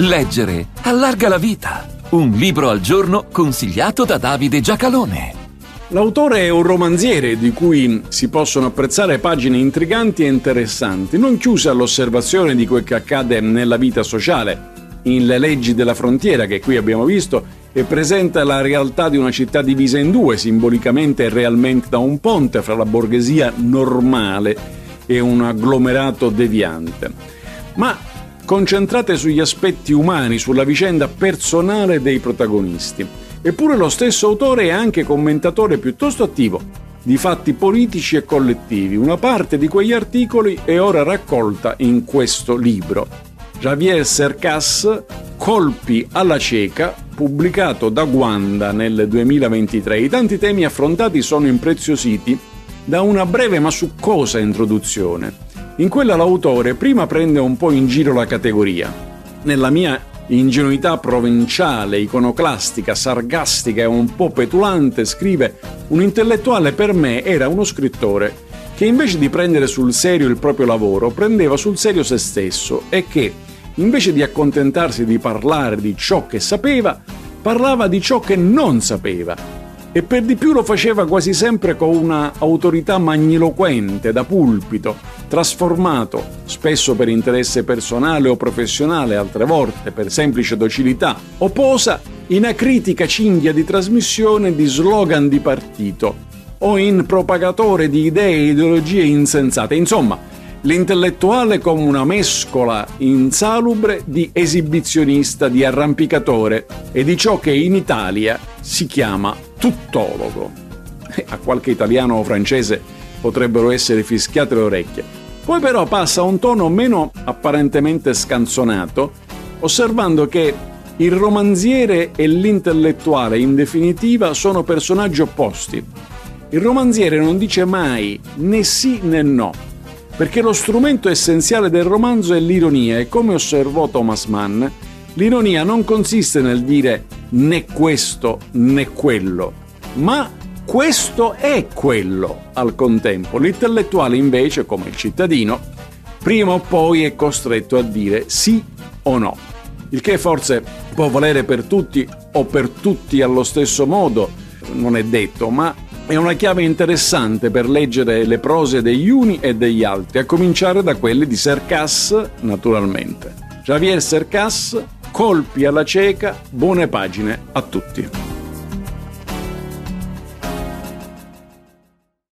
Leggere allarga la vita. Un libro al giorno consigliato da Davide Giacalone. L'autore è un romanziere di cui si possono apprezzare pagine intriganti e interessanti, non chiuse all'osservazione di quel che accade nella vita sociale. In Le leggi della frontiera, che qui abbiamo visto, e presenta la realtà di una città divisa in due, simbolicamente e realmente da un ponte fra la borghesia normale e un agglomerato deviante. Ma concentrate sugli aspetti umani, sulla vicenda personale dei protagonisti. Eppure lo stesso autore è anche commentatore piuttosto attivo di fatti politici e collettivi. Una parte di quegli articoli è ora raccolta in questo libro. Javier Cercas, Colpi alla cieca, pubblicato da Guanda nel 2023. I tanti temi affrontati sono impreziositi da una breve ma succosa introduzione in quella l'autore prima prende un po' in giro la categoria. Nella mia ingenuità provinciale, iconoclastica, sargastica e un po' petulante, scrive: Un intellettuale per me era uno scrittore che invece di prendere sul serio il proprio lavoro, prendeva sul serio se stesso e che, invece di accontentarsi di parlare di ciò che sapeva, parlava di ciò che non sapeva e per di più lo faceva quasi sempre con una autorità magniloquente da pulpito, trasformato, spesso per interesse personale o professionale, altre volte per semplice docilità, o posa in acritica cinghia di trasmissione di slogan di partito o in propagatore di idee e ideologie insensate. Insomma, l'intellettuale come una mescola insalubre di esibizionista, di arrampicatore e di ciò che in Italia si chiama tuttologo. A qualche italiano o francese potrebbero essere fischiate le orecchie. Poi però passa a un tono meno apparentemente scanzonato, osservando che il romanziere e l'intellettuale in definitiva sono personaggi opposti. Il romanziere non dice mai né sì né no, perché lo strumento essenziale del romanzo è l'ironia e come osservò Thomas Mann, l'ironia non consiste nel dire né questo né quello, ma questo è quello al contempo. L'intellettuale invece, come il cittadino, prima o poi è costretto a dire sì o no, il che forse può valere per tutti o per tutti allo stesso modo, non è detto, ma è una chiave interessante per leggere le prose degli uni e degli altri, a cominciare da quelle di Sercas, naturalmente. Javier Sercas, colpi alla cieca, buone pagine a tutti.